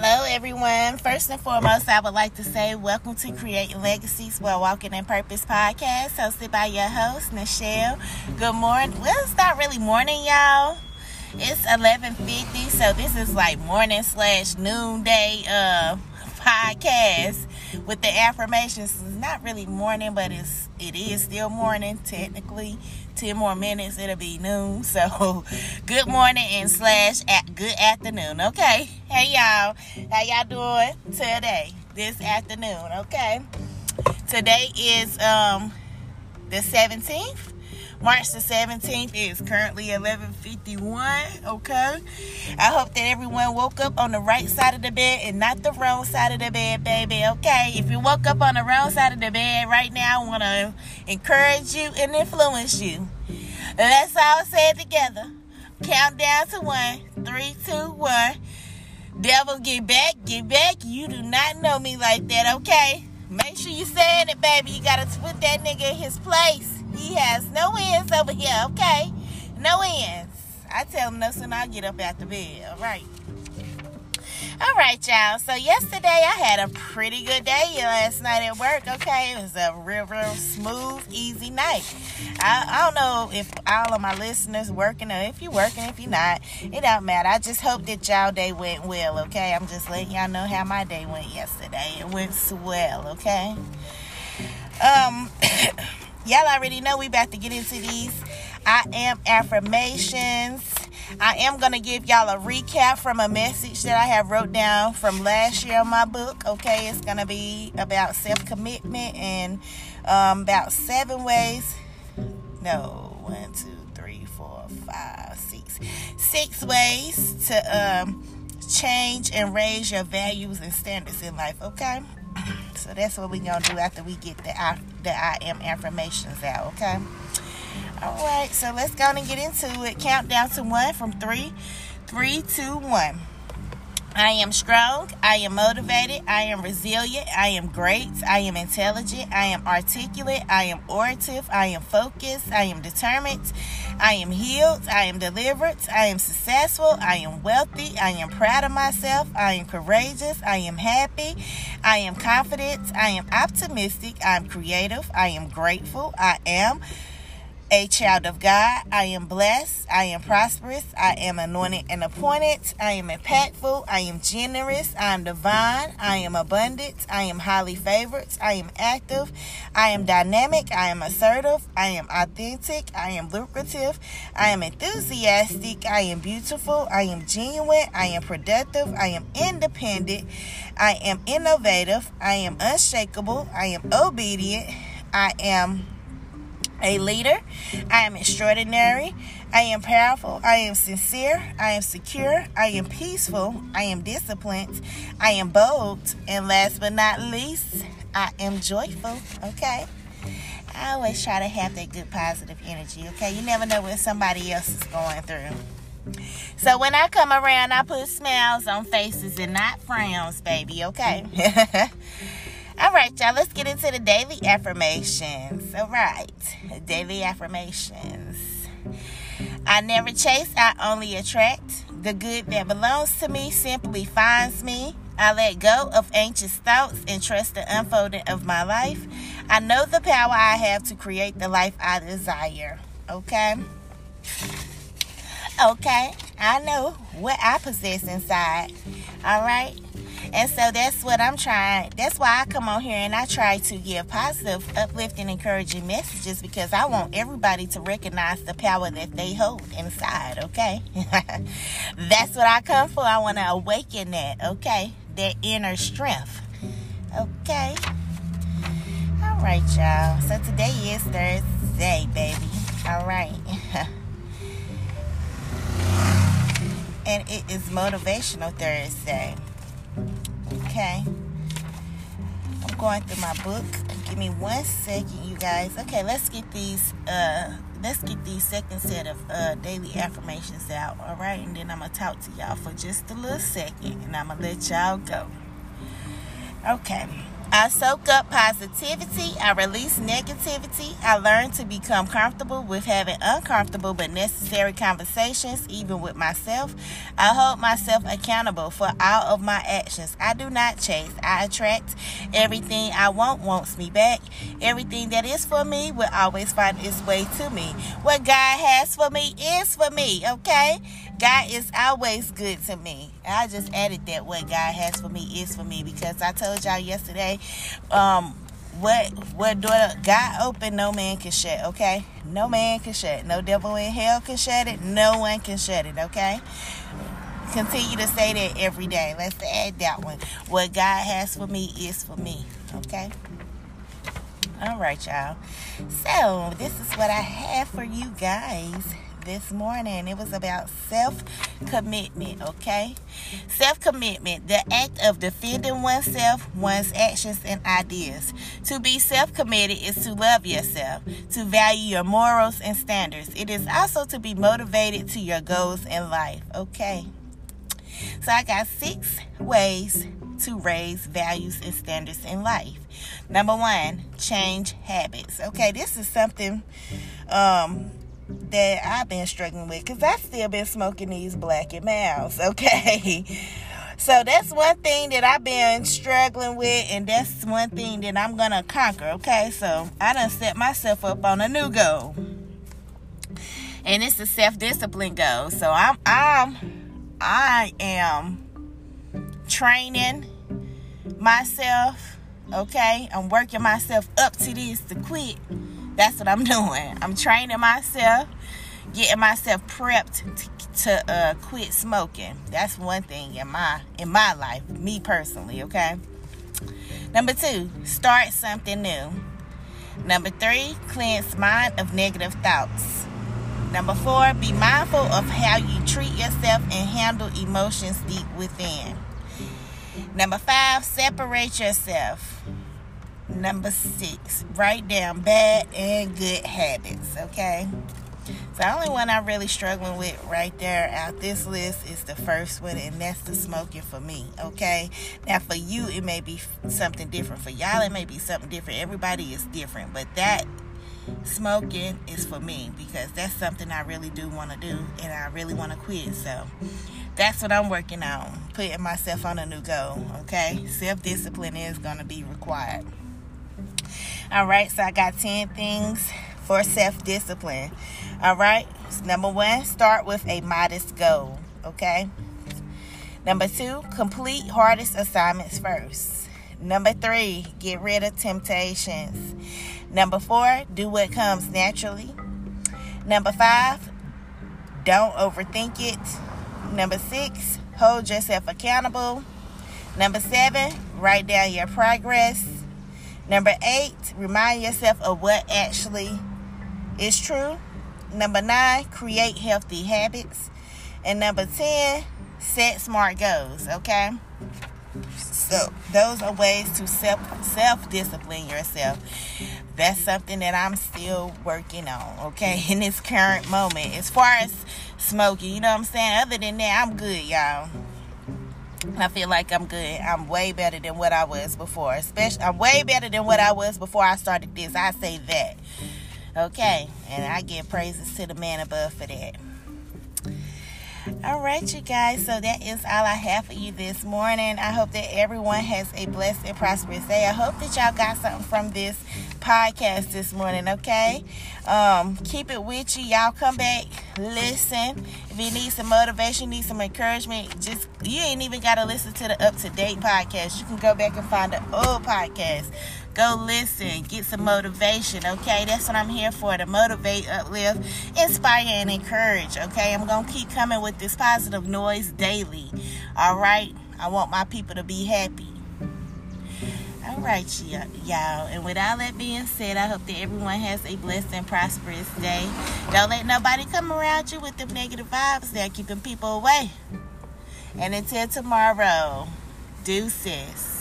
Hello, everyone. First and foremost, I would like to say welcome to Create Legacies while Walking in Purpose podcast, hosted by your host, Nichelle. Good morning. Well, it's not really morning, y'all. It's 11.50, so this is like morning slash noonday uh, podcast with the affirmations. It's not really morning, but it's it is still morning technically. Ten more minutes, it'll be noon. So, good morning and slash at good afternoon. Okay, hey y'all, how y'all doing today? This afternoon, okay. Today is um the seventeenth March the 17th is currently 11:51. Okay, I hope that everyone woke up on the right side of the bed and not the wrong side of the bed, baby. Okay, if you woke up on the wrong side of the bed right now, I want to encourage you and influence you. Let's all say it together. Count down to one, three, two, one. Devil, get back, get back. You do not know me like that, okay? Make sure you saying it, baby. You gotta put that nigga in his place. He has no ends over here, okay? No ends. I tell him no sooner I get up out the bed, all right? All right, y'all. So yesterday I had a pretty good day last night at work. Okay, it was a real, real smooth, easy night. I, I don't know if all of my listeners working or if you're working, if you're not, it don't matter. I just hope that y'all day went well. Okay, I'm just letting y'all know how my day went yesterday. It went swell. Okay. Um. y'all already know we about to get into these I am affirmations. I am going to give y'all a recap from a message that I have wrote down from last year in my book. Okay, it's going to be about self-commitment and um, about seven ways. No, one, two, three, four, five, six. Six ways to um, change and raise your values and standards in life. Okay. So that's what we're gonna do after we get the I, the I am affirmations out, okay? All right, so let's go and get into it. Count down to one from three, three, two, one. I am strong. I am motivated. I am resilient. I am great. I am intelligent. I am articulate. I am orative. I am focused. I am determined. I am healed. I am delivered. I am successful. I am wealthy. I am proud of myself. I am courageous. I am happy. I am confident. I am optimistic. I am creative. I am grateful. I am a child of God. I am blessed. I am prosperous. I am anointed and appointed. I am impactful. I am generous. I am divine. I am abundant. I am highly favored. I am active. I am dynamic. I am assertive. I am authentic. I am lucrative. I am enthusiastic. I am beautiful. I am genuine. I am productive. I am independent. I am innovative. I am unshakable. I am obedient. I am a leader. I am extraordinary. I am powerful. I am sincere. I am secure. I am peaceful. I am disciplined. I am bold. And last but not least, I am joyful. Okay? I always try to have that good positive energy. Okay? You never know what somebody else is going through. So when I come around, I put smiles on faces and not frowns, baby. Okay? Y'all, let's get into the daily affirmations. All right, daily affirmations. I never chase, I only attract. The good that belongs to me simply finds me. I let go of anxious thoughts and trust the unfolding of my life. I know the power I have to create the life I desire. Okay? Okay, I know what I possess inside. All right? And so that's what I'm trying. That's why I come on here and I try to give positive, uplifting, encouraging messages because I want everybody to recognize the power that they hold inside, okay? that's what I come for. I want to awaken that, okay? That inner strength. Okay? All right, y'all. So today is Thursday, baby. All right. and it is Motivational Thursday. Okay. I'm going through my book. Give me one second, you guys. Okay, let's get these uh let's get these second set of uh daily affirmations out, alright? And then I'm gonna talk to y'all for just a little second and I'm gonna let y'all go. Okay. I soak up positivity. I release negativity. I learn to become comfortable with having uncomfortable but necessary conversations, even with myself. I hold myself accountable for all of my actions. I do not chase. I attract. Everything I want wants me back. Everything that is for me will always find its way to me. What God has for me is for me, okay? God is always good to me. I just added that what God has for me is for me because I told y'all yesterday, um, what what door God open, no man can shut. Okay, no man can shut. No devil in hell can shut it. No one can shut it. Okay. Continue to say that every day. Let's add that one. What God has for me is for me. Okay. All right, y'all. So this is what I have for you guys this morning. It was about self commitment, okay? Self commitment, the act of defending oneself, one's actions, and ideas. To be self committed is to love yourself, to value your morals and standards. It is also to be motivated to your goals in life, okay? So I got six ways to raise values and standards in life. Number one, change habits. Okay, this is something um, that I've been struggling with because I've still been smoking these Black and Milds, okay? So that's one thing that I've been struggling with, and that's one thing that I'm gonna conquer, okay? So I done set myself up on a new goal. And it's a self-discipline goal. So I'm I'm I am training myself, okay? I'm working myself up to this to quit that's what I'm doing. I'm training myself, getting myself prepped to, to uh, quit smoking. That's one thing in my in my life, me personally. Okay. Number two, start something new. Number three, cleanse mind of negative thoughts. Number four, be mindful of how you treat yourself and handle emotions deep within. Number five, separate yourself. Number six, write down bad and good habits, okay? So the only one I'm really struggling with right there out this list is the first one, and that's the smoking for me. Okay. Now for you, it may be something different. For y'all, it may be something different. Everybody is different, but that smoking is for me because that's something I really do want to do, and I really want to quit. So that's what I'm working on, putting myself on a new goal. Okay. Self discipline is going to be required. All right, so I got 10 things for self discipline. All right, number one, start with a modest goal. Okay. Number two, complete hardest assignments first. Number three, get rid of temptations. Number four, do what comes naturally. Number five, don't overthink it. Number six, hold yourself accountable. Number seven, write down your progress. Number eight, remind yourself of what actually is true. Number nine, create healthy habits. And number 10, set smart goals, okay? So those are ways to self self discipline yourself. That's something that I'm still working on, okay, in this current moment. As far as smoking, you know what I'm saying? Other than that, I'm good, y'all. I feel like I'm good. I'm way better than what I was before. Especially, I'm way better than what I was before I started this. I say that. Okay, and I give praises to the man above for that. All right, you guys. So that is all I have for you this morning. I hope that everyone has a blessed and prosperous day. I hope that y'all got something from this podcast this morning. Okay, um, keep it with you. Y'all come back, listen. If you need some motivation, need some encouragement, just you ain't even got to listen to the up to date podcast. You can go back and find the old podcast Go listen, get some motivation, okay? That's what I'm here for to motivate, uplift, inspire, and encourage, okay? I'm going to keep coming with this positive noise daily, all right? I want my people to be happy. All right, y'all. And with all that being said, I hope that everyone has a blessed and prosperous day. Don't let nobody come around you with them negative vibes. They're keeping people away. And until tomorrow, deuces.